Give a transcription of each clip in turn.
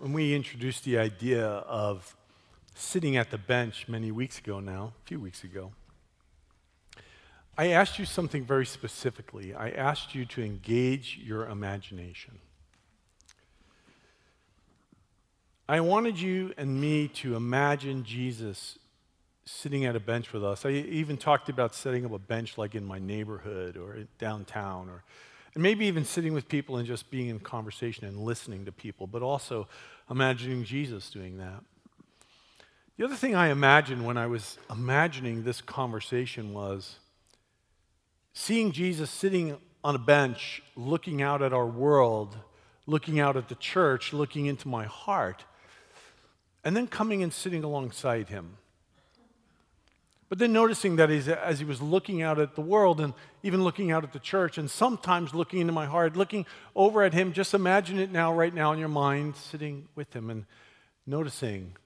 when we introduced the idea of sitting at the bench many weeks ago now, a few weeks ago, I asked you something very specifically. I asked you to engage your imagination. I wanted you and me to imagine Jesus sitting at a bench with us. I even talked about setting up a bench like in my neighborhood or downtown or and maybe even sitting with people and just being in conversation and listening to people, but also imagining Jesus doing that. The other thing I imagined when I was imagining this conversation was seeing Jesus sitting on a bench, looking out at our world, looking out at the church, looking into my heart, and then coming and sitting alongside him but then noticing that as he was looking out at the world and even looking out at the church and sometimes looking into my heart, looking over at him, just imagine it now, right now in your mind, sitting with him and noticing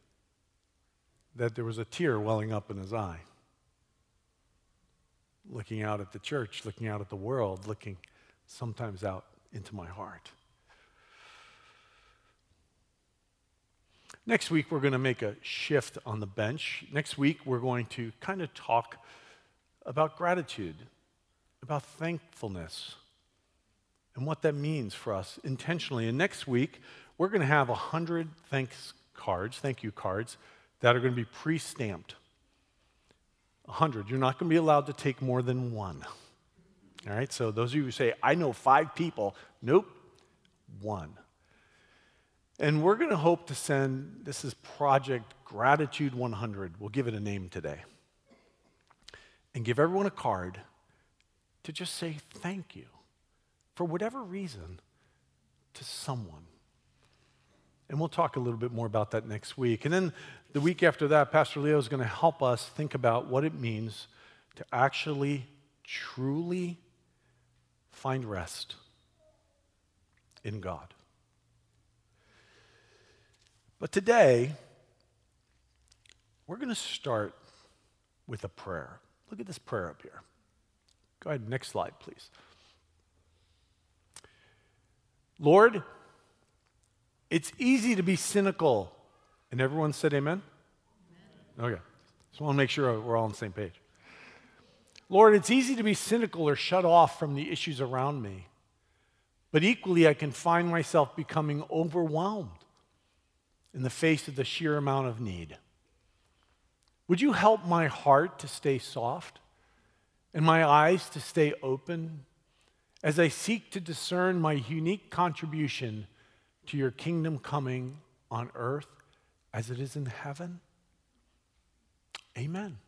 that there was a tear welling up in his eye. Looking out at the church, looking out at the world, looking sometimes out into my heart. Next week, we're going to make a shift on the bench. Next week, we're going to kind of talk about gratitude, about thankfulness, and what that means for us intentionally. And next week, we're going to have 100 thanks cards, thank you cards, that are going to be pre stamped. 100. You're not going to be allowed to take more than one. All right, so those of you who say, I know five people, nope, one. And we're going to hope to send, this is Project Gratitude 100. We'll give it a name today. And give everyone a card to just say thank you for whatever reason to someone. And we'll talk a little bit more about that next week. And then the week after that, Pastor Leo is going to help us think about what it means to actually, truly find rest in God. But today, we're going to start with a prayer. Look at this prayer up here. Go ahead, next slide, please. Lord, it's easy to be cynical. And everyone said amen? amen? Okay. Just want to make sure we're all on the same page. Lord, it's easy to be cynical or shut off from the issues around me. But equally, I can find myself becoming overwhelmed in the face of the sheer amount of need. Would you help my heart to stay soft and my eyes to stay open as I seek to discern my unique contribution to your kingdom coming on earth as it is in heaven? Amen.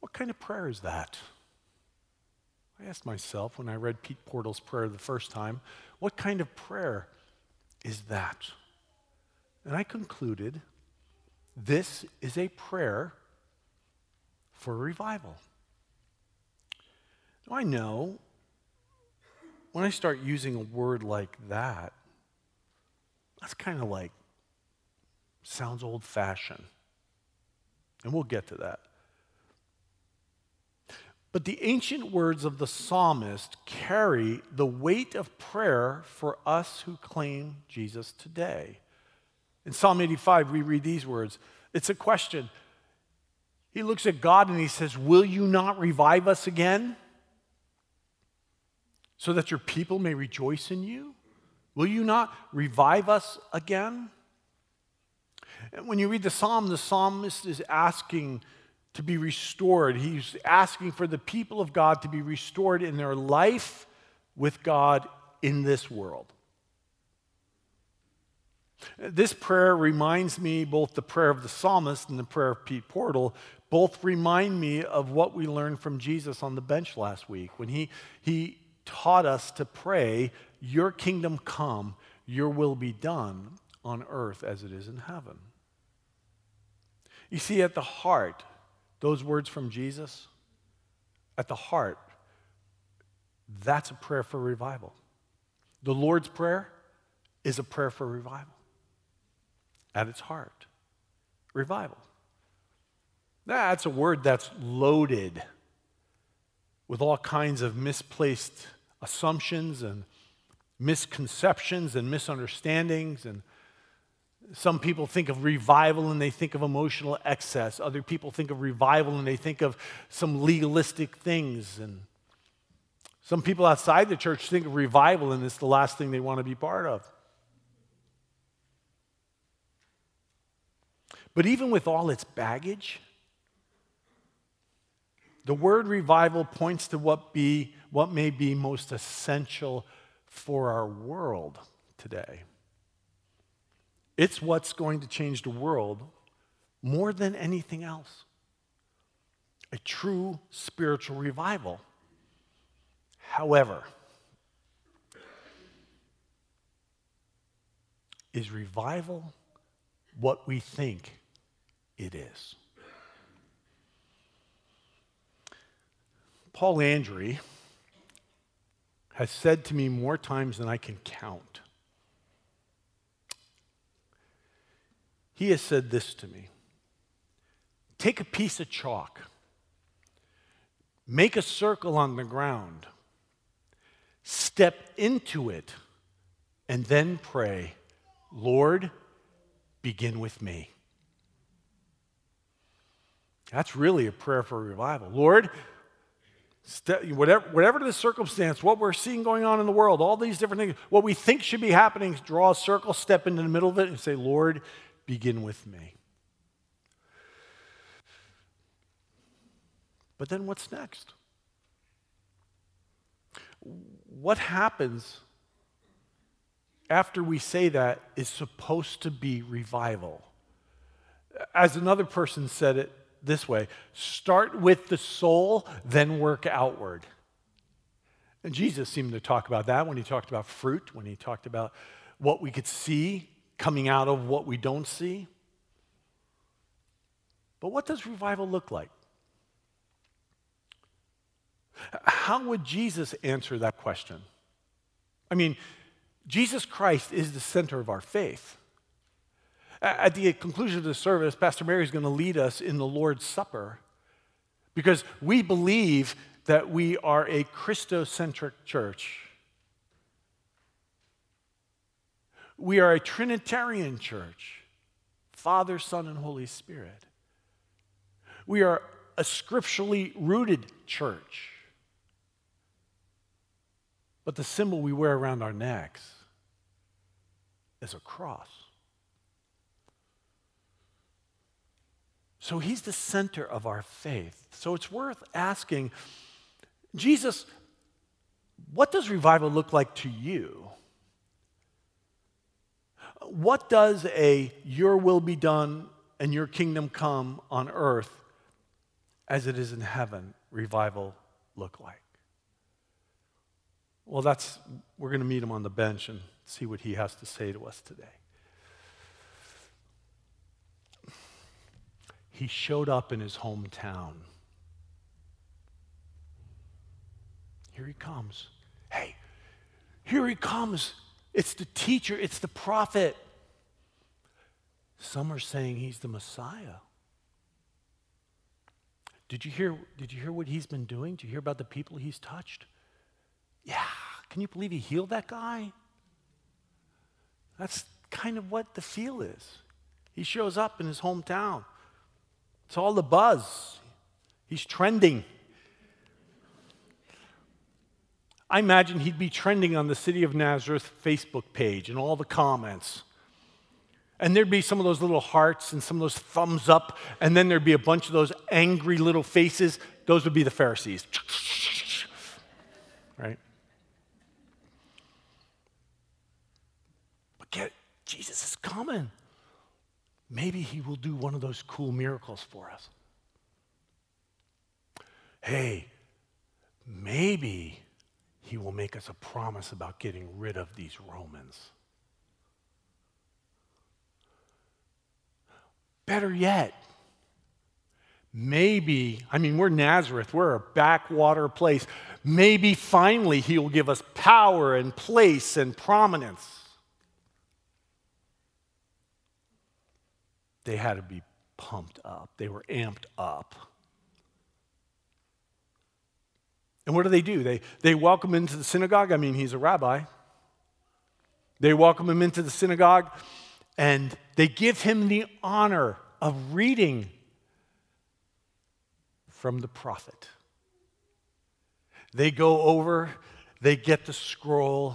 What kind of prayer is that? I asked myself when I read Pete Portal's prayer the first time, what kind of prayer is that? And I concluded this is a prayer for revival. Now, I know when I start using a word like that, that's kind of like, sounds old fashioned. And we'll get to that. But the ancient words of the psalmist carry the weight of prayer for us who claim Jesus today. In Psalm 85, we read these words it's a question. He looks at God and he says, Will you not revive us again? So that your people may rejoice in you? Will you not revive us again? And when you read the psalm, the psalmist is asking to be restored. He's asking for the people of God to be restored in their life with God in this world. This prayer reminds me, both the prayer of the psalmist and the prayer of Pete Portal, both remind me of what we learned from Jesus on the bench last week when he, he taught us to pray, Your kingdom come, your will be done on earth as it is in heaven. You see, at the heart those words from Jesus, at the heart, that's a prayer for revival. The Lord's Prayer is a prayer for revival. At its heart, revival. That's a word that's loaded with all kinds of misplaced assumptions and misconceptions and misunderstandings. And some people think of revival and they think of emotional excess. Other people think of revival and they think of some legalistic things. And some people outside the church think of revival and it's the last thing they want to be part of. But even with all its baggage, the word revival points to what, be, what may be most essential for our world today. It's what's going to change the world more than anything else. A true spiritual revival. However, is revival what we think it is? Paul Landry has said to me more times than I can count. He has said this to me Take a piece of chalk, make a circle on the ground, step into it, and then pray, Lord, begin with me. That's really a prayer for revival. Lord, whatever, whatever the circumstance, what we're seeing going on in the world, all these different things, what we think should be happening, draw a circle, step into the middle of it, and say, Lord, begin with me. But then what's next? What happens after we say that is supposed to be revival. As another person said it this way start with the soul, then work outward. And Jesus seemed to talk about that when he talked about fruit, when he talked about what we could see coming out of what we don't see. But what does revival look like? How would Jesus answer that question? I mean, Jesus Christ is the center of our faith. At the conclusion of the service, Pastor Mary is going to lead us in the Lord's Supper because we believe that we are a Christocentric church. We are a Trinitarian church Father, Son, and Holy Spirit. We are a scripturally rooted church. But the symbol we wear around our necks is a cross. So he's the center of our faith. So it's worth asking Jesus, what does revival look like to you? What does a your will be done and your kingdom come on earth as it is in heaven revival look like? Well, that's, we're going to meet him on the bench and see what he has to say to us today. he showed up in his hometown. Here he comes. Hey, here he comes. It's the teacher, it's the prophet. Some are saying he's the Messiah. Did you hear, did you hear what he's been doing? Did you hear about the people he's touched? Yeah. Can you believe he healed that guy? That's kind of what the feel is. He shows up in his hometown. It's all the buzz. He's trending. I imagine he'd be trending on the City of Nazareth Facebook page and all the comments. And there'd be some of those little hearts and some of those thumbs up, and then there'd be a bunch of those angry little faces. Those would be the Pharisees. Right? But get Jesus is coming maybe he will do one of those cool miracles for us. Hey, maybe he will make us a promise about getting rid of these Romans. Better yet, maybe, I mean, we're Nazareth, we're a backwater place. Maybe finally he will give us power and place and prominence. they had to be pumped up, they were amped up. And what do they do? They, they welcome him into the synagogue. I mean, he's a rabbi. They welcome him into the synagogue and they give him the honor of reading from the prophet. They go over, they get the scroll,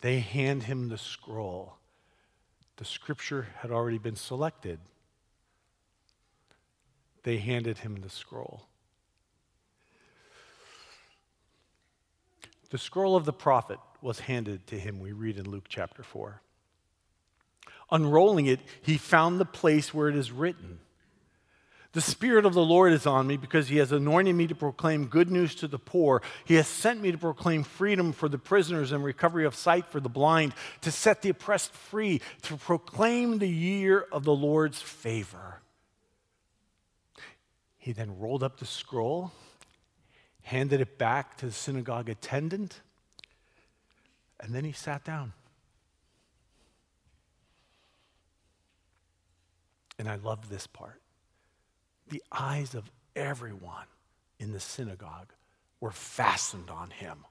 they hand him the scroll. The scripture had already been selected. They handed him the scroll. The scroll of the prophet was handed to him, we read in Luke chapter 4. Unrolling it, he found the place where it is written The Spirit of the Lord is on me because he has anointed me to proclaim good news to the poor. He has sent me to proclaim freedom for the prisoners and recovery of sight for the blind, to set the oppressed free, to proclaim the year of the Lord's favor. He then rolled up the scroll handed it back to the synagogue attendant, and then he sat down. And I love this part. The eyes of everyone in the synagogue were fastened on him.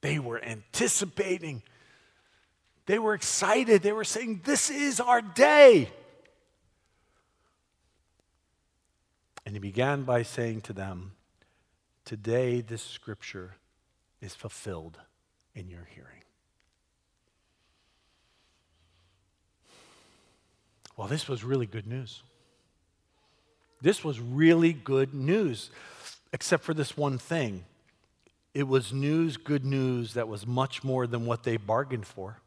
They were anticipating. They were excited. They were saying, This is our day. And he began by saying to them, Today, this scripture is fulfilled in your hearing. Well, this was really good news. This was really good news, except for this one thing. It was news, good news, that was much more than what they bargained for.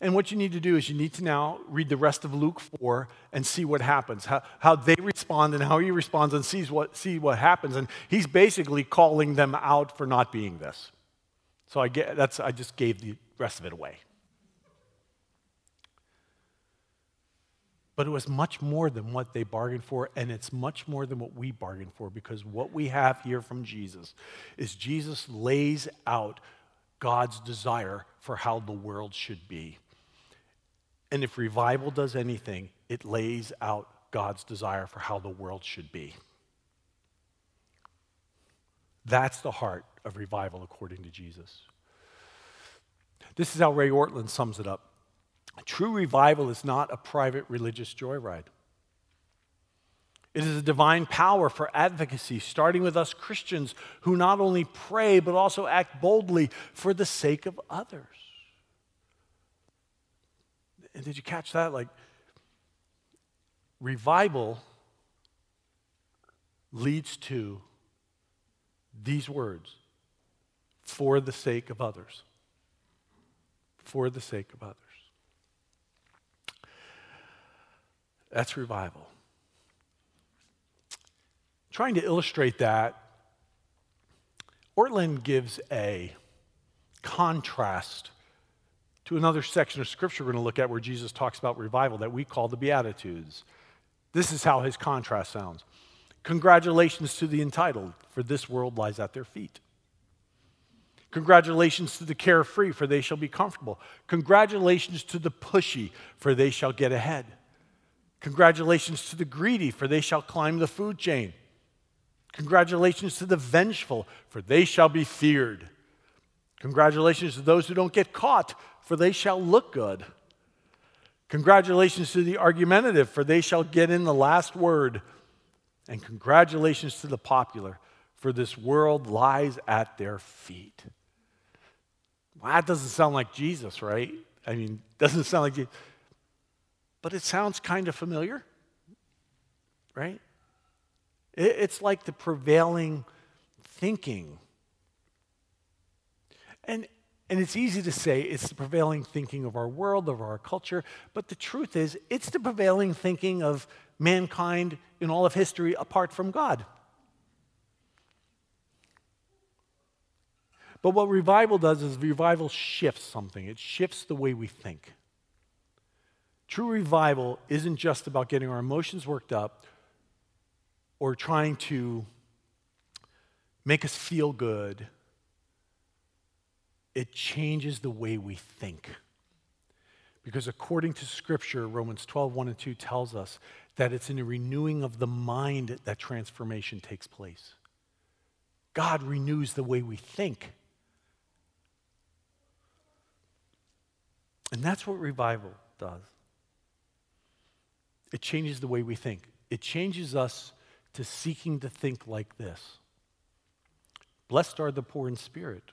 And what you need to do is you need to now read the rest of Luke 4 and see what happens, how, how they respond and how he responds and sees what, see what happens. And he's basically calling them out for not being this. So I, get, that's, I just gave the rest of it away. But it was much more than what they bargained for, and it's much more than what we bargained for because what we have here from Jesus is Jesus lays out God's desire for how the world should be. And if revival does anything, it lays out God's desire for how the world should be. That's the heart of revival according to Jesus. This is how Ray Ortlund sums it up. True revival is not a private religious joyride. It is a divine power for advocacy, starting with us Christians who not only pray, but also act boldly for the sake of others. And did you catch that? Like, revival leads to these words for the sake of others. For the sake of others. That's revival. Trying to illustrate that, Ortlund gives a contrast to another section of scripture we're going to look at where Jesus talks about revival that we call the Beatitudes. This is how his contrast sounds Congratulations to the entitled, for this world lies at their feet. Congratulations to the carefree, for they shall be comfortable. Congratulations to the pushy, for they shall get ahead. Congratulations to the greedy, for they shall climb the food chain. Congratulations to the vengeful, for they shall be feared. Congratulations to those who don't get caught, for they shall look good. Congratulations to the argumentative, for they shall get in the last word. And congratulations to the popular, for this world lies at their feet. Well, that doesn't sound like Jesus, right? I mean, doesn't sound like Jesus. But it sounds kind of familiar, right? It's like the prevailing thinking. And and it's easy to say it's the prevailing thinking of our world, of our culture, but the truth is, it's the prevailing thinking of mankind in all of history apart from God. But what revival does is revival shifts something, it shifts the way we think. True revival isn't just about getting our emotions worked up or trying to make us feel good it changes the way we think. Because according to Scripture, Romans 12, 1 and 2 tells us that it's in the renewing of the mind that transformation takes place. God renews the way we think. And that's what revival does. It changes the way we think. It changes us to seeking to think like this Blessed are the poor in spirit,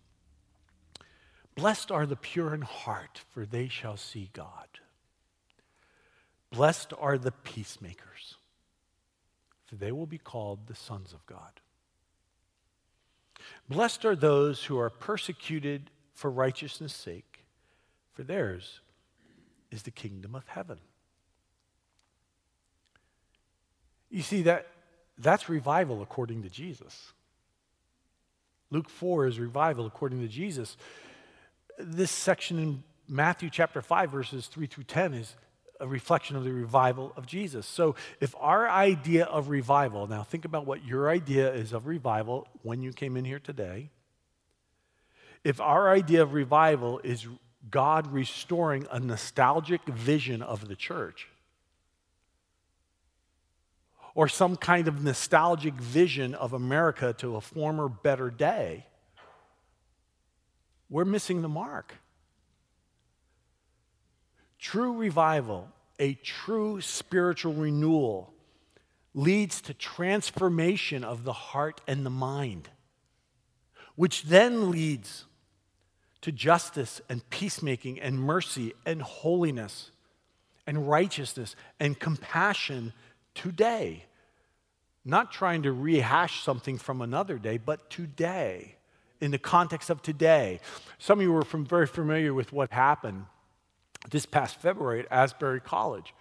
Blessed are the pure in heart, for they shall see God. Blessed are the peacemakers, for they will be called the sons of God. Blessed are those who are persecuted for righteousness' sake, for theirs is the kingdom of heaven. You see, that, that's revival according to Jesus. Luke 4 is revival according to Jesus. This section in Matthew chapter 5, verses 3 through 10, is a reflection of the revival of Jesus. So, if our idea of revival, now think about what your idea is of revival when you came in here today. If our idea of revival is God restoring a nostalgic vision of the church, or some kind of nostalgic vision of America to a former better day, we're missing the mark. True revival, a true spiritual renewal, leads to transformation of the heart and the mind, which then leads to justice and peacemaking and mercy and holiness and righteousness and compassion today. Not trying to rehash something from another day, but today, in the context of today. Some of you were from, very familiar with what happened this past February at Asbury College.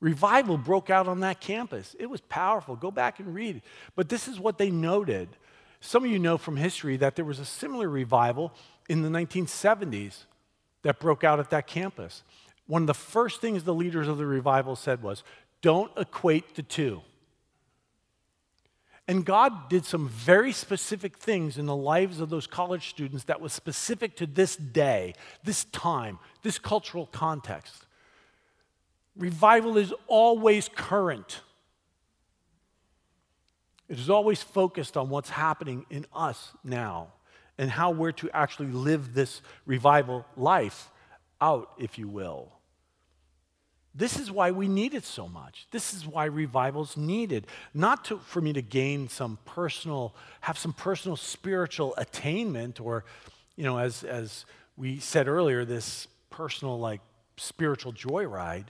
Revival broke out on that campus. It was powerful. Go back and read. But this is what they noted. Some of you know from history that there was a similar revival in the 1970s that broke out at that campus. One of the first things the leaders of the revival said was, don't equate the two. And God did some very specific things in the lives of those college students that was specific to this day, this time, this cultural context. Revival is always current. It is always focused on what's happening in us now and how we're to actually live this revival life out, if you will. This is why we need it so much. This is why revival's needed. Not to, for me to gain some personal, have some personal spiritual attainment, or, you know, as, as we said earlier, this personal, like, spiritual joyride.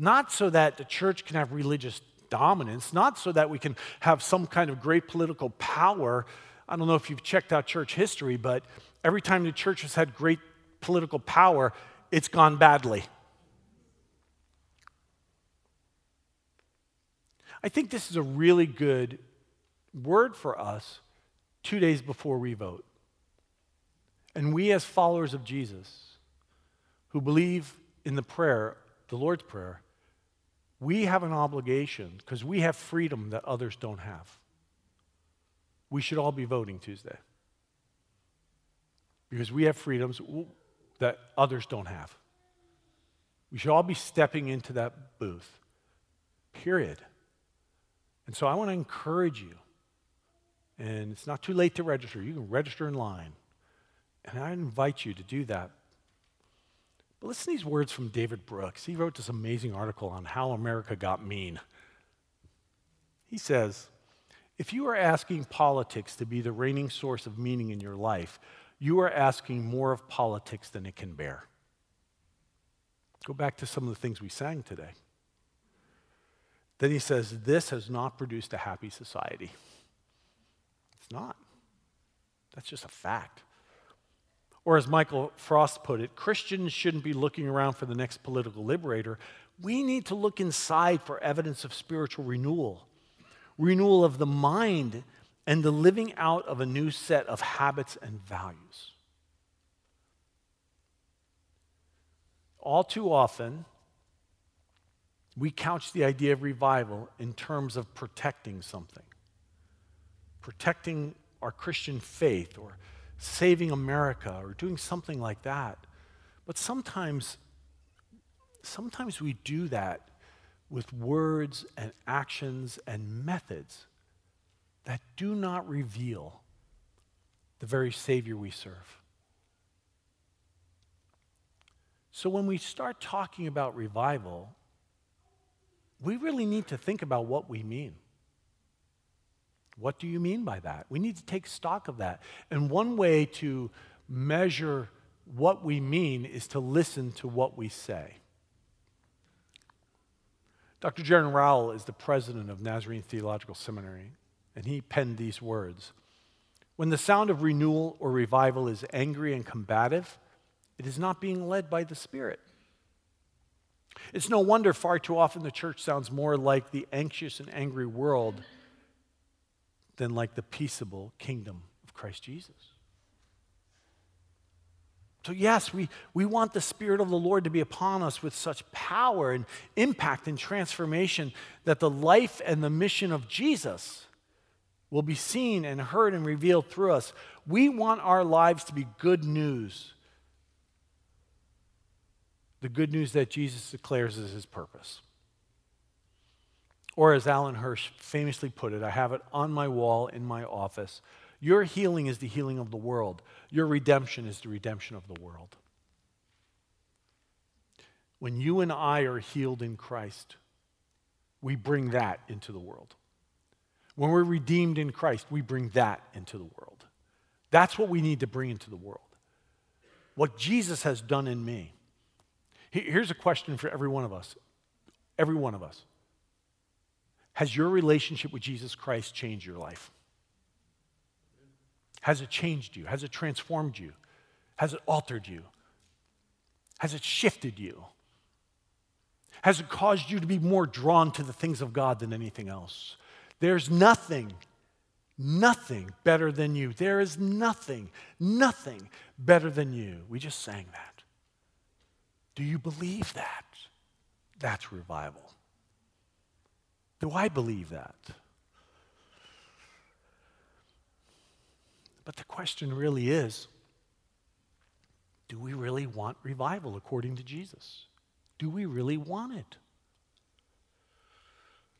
Not so that the church can have religious dominance, not so that we can have some kind of great political power. I don't know if you've checked out church history, but every time the church has had great political power, it's gone badly. I think this is a really good word for us two days before we vote. And we, as followers of Jesus, who believe in the prayer, the Lord's Prayer, we have an obligation because we have freedom that others don't have. We should all be voting Tuesday because we have freedoms that others don't have. We should all be stepping into that booth, period. And so I want to encourage you. And it's not too late to register. You can register in line. And I invite you to do that. But listen to these words from David Brooks. He wrote this amazing article on how America got mean. He says, if you are asking politics to be the reigning source of meaning in your life, you are asking more of politics than it can bear. Go back to some of the things we sang today. Then he says, This has not produced a happy society. It's not. That's just a fact. Or as Michael Frost put it, Christians shouldn't be looking around for the next political liberator. We need to look inside for evidence of spiritual renewal, renewal of the mind, and the living out of a new set of habits and values. All too often, we couch the idea of revival in terms of protecting something, protecting our Christian faith or saving America or doing something like that. But sometimes, sometimes we do that with words and actions and methods that do not reveal the very Savior we serve. So when we start talking about revival, we really need to think about what we mean. What do you mean by that? We need to take stock of that. And one way to measure what we mean is to listen to what we say. Dr. Jeren Rowell is the president of Nazarene Theological Seminary, and he penned these words When the sound of renewal or revival is angry and combative, it is not being led by the Spirit. It's no wonder far too often the church sounds more like the anxious and angry world than like the peaceable kingdom of Christ Jesus. So, yes, we, we want the Spirit of the Lord to be upon us with such power and impact and transformation that the life and the mission of Jesus will be seen and heard and revealed through us. We want our lives to be good news. The good news that Jesus declares is his purpose. Or, as Alan Hirsch famously put it, I have it on my wall in my office your healing is the healing of the world, your redemption is the redemption of the world. When you and I are healed in Christ, we bring that into the world. When we're redeemed in Christ, we bring that into the world. That's what we need to bring into the world. What Jesus has done in me. Here's a question for every one of us. Every one of us. Has your relationship with Jesus Christ changed your life? Has it changed you? Has it transformed you? Has it altered you? Has it shifted you? Has it caused you to be more drawn to the things of God than anything else? There's nothing, nothing better than you. There is nothing, nothing better than you. We just sang that. Do you believe that? That's revival. Do I believe that? But the question really is do we really want revival according to Jesus? Do we really want it?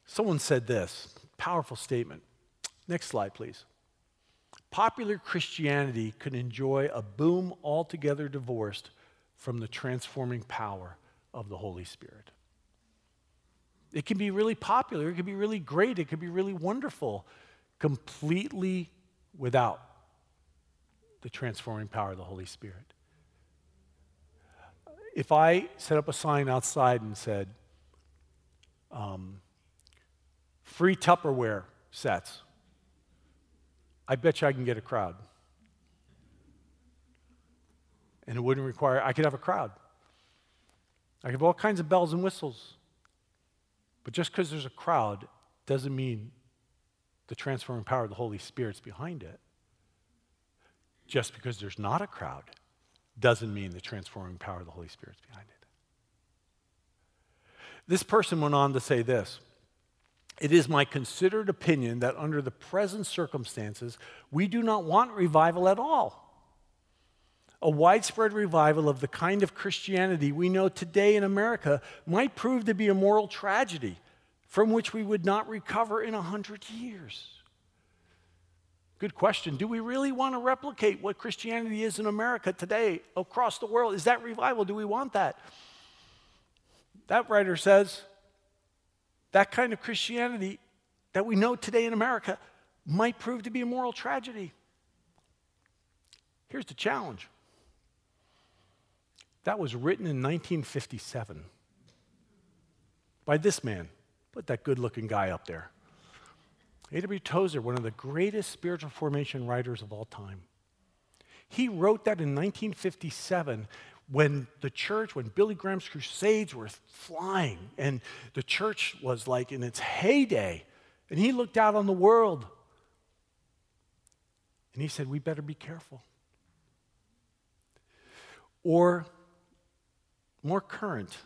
Someone said this powerful statement. Next slide, please. Popular Christianity could enjoy a boom altogether divorced from the transforming power of the Holy Spirit. It can be really popular, it can be really great, it can be really wonderful, completely without the transforming power of the Holy Spirit. If I set up a sign outside and said, um, free Tupperware sets, I bet you I can get a crowd. And it wouldn't require, I could have a crowd. I could have all kinds of bells and whistles. But just because there's a crowd doesn't mean the transforming power of the Holy Spirit's behind it just because there's not a crowd doesn't mean the transforming power of the Holy Spirit's behind it. This person went on to say this It is my considered opinion that under the present circumstances, we do not want revival at all. A widespread revival of the kind of Christianity we know today in America might prove to be a moral tragedy from which we would not recover in a hundred years. Good question. Do we really want to replicate what Christianity is in America today across the world? Is that revival? Do we want that? That writer says that kind of Christianity that we know today in America might prove to be a moral tragedy. Here's the challenge that was written in 1957 by this man. Put that good looking guy up there. A.W. Tozer, one of the greatest spiritual formation writers of all time, he wrote that in 1957 when the church, when Billy Graham's crusades were flying and the church was like in its heyday. And he looked out on the world and he said, We better be careful. Or more current,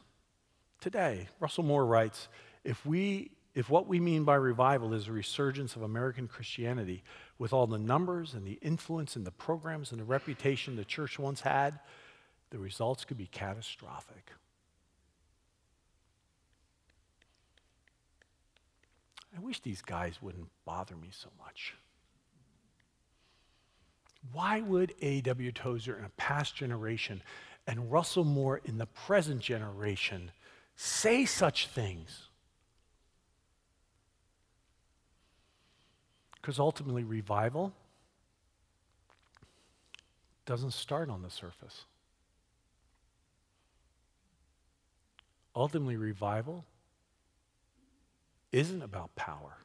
today. Russell Moore writes if, we, if what we mean by revival is a resurgence of American Christianity, with all the numbers and the influence and the programs and the reputation the church once had, the results could be catastrophic. I wish these guys wouldn't bother me so much. Why would A.W. Tozer in a past generation and Russell Moore in the present generation say such things? Because ultimately, revival doesn't start on the surface. Ultimately, revival isn't about power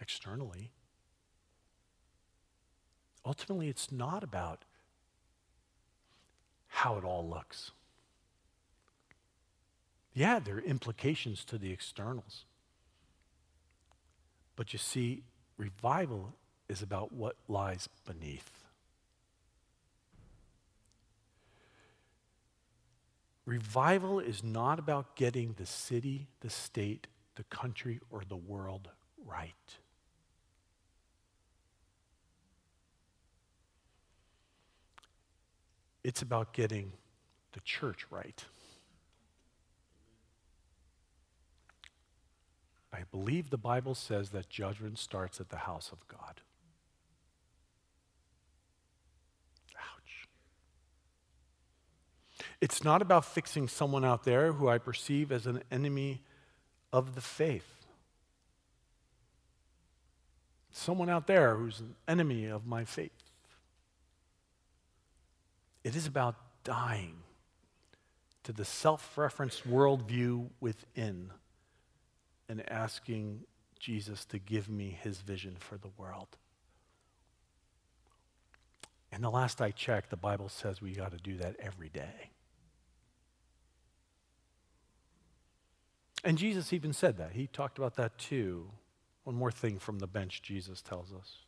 externally. Ultimately, it's not about how it all looks. Yeah, there are implications to the externals. But you see, revival is about what lies beneath. Revival is not about getting the city, the state, the country, or the world right. It's about getting the church right. I believe the Bible says that judgment starts at the house of God. Ouch. It's not about fixing someone out there who I perceive as an enemy of the faith. Someone out there who's an enemy of my faith. It is about dying to the self referenced worldview within and asking Jesus to give me his vision for the world. And the last I checked, the Bible says we got to do that every day. And Jesus even said that. He talked about that too. One more thing from the bench, Jesus tells us.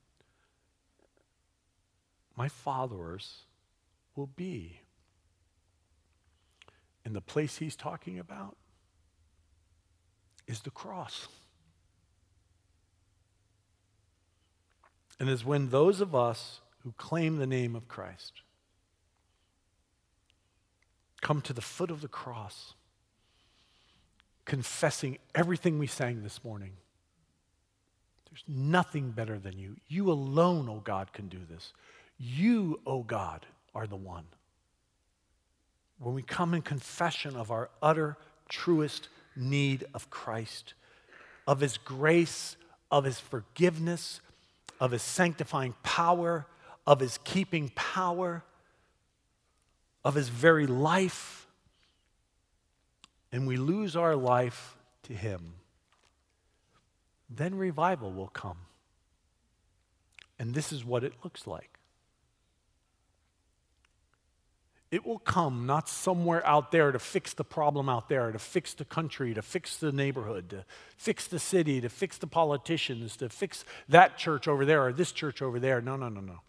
my followers will be. And the place he's talking about, is the cross. And is when those of us who claim the name of Christ come to the foot of the cross, confessing everything we sang this morning. There's nothing better than you. You alone, O oh God, can do this. You, O oh God, are the one. When we come in confession of our utter, truest need of Christ, of His grace, of His forgiveness, of His sanctifying power, of His keeping power, of His very life, and we lose our life to Him, then revival will come. And this is what it looks like. It will come not somewhere out there to fix the problem out there, to fix the country, to fix the neighborhood, to fix the city, to fix the politicians, to fix that church over there or this church over there. No, no, no, no.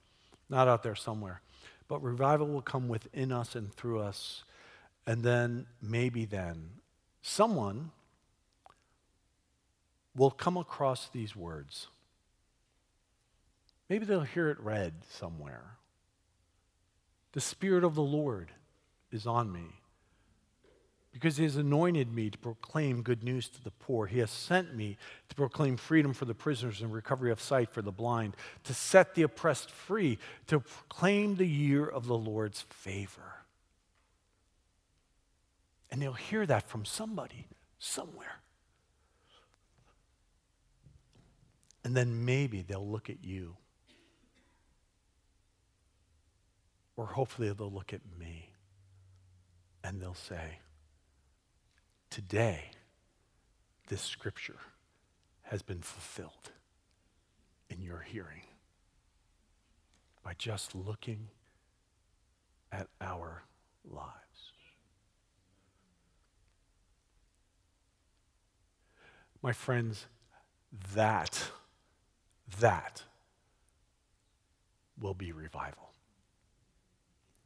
Not out there somewhere. But revival will come within us and through us. And then, maybe then, someone will come across these words. Maybe they'll hear it read somewhere the Spirit of the Lord is on me because he has anointed me to proclaim good news to the poor. He has sent me to proclaim freedom for the prisoners and recovery of sight for the blind, to set the oppressed free, to proclaim the year of the Lord's favor. And they'll hear that from somebody, somewhere. And then maybe they'll look at you Or hopefully they'll look at me and they'll say, today, this scripture has been fulfilled in your hearing by just looking at our lives. My friends, that, that will be revival.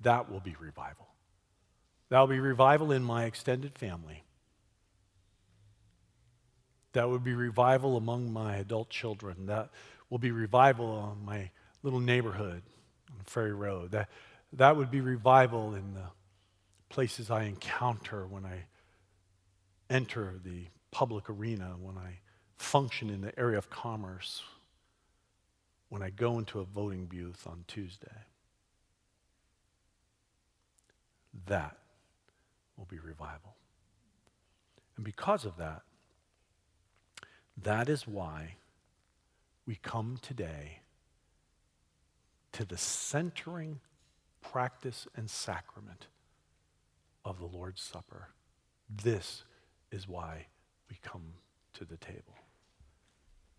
That will be revival. That will be revival in my extended family. That would be revival among my adult children. That will be revival on my little neighborhood on Ferry Road. That, that would be revival in the places I encounter when I enter the public arena, when I function in the area of commerce, when I go into a voting booth on Tuesday. That will be revival. And because of that, that is why we come today to the centering practice and sacrament of the Lord's Supper. This is why we come to the table.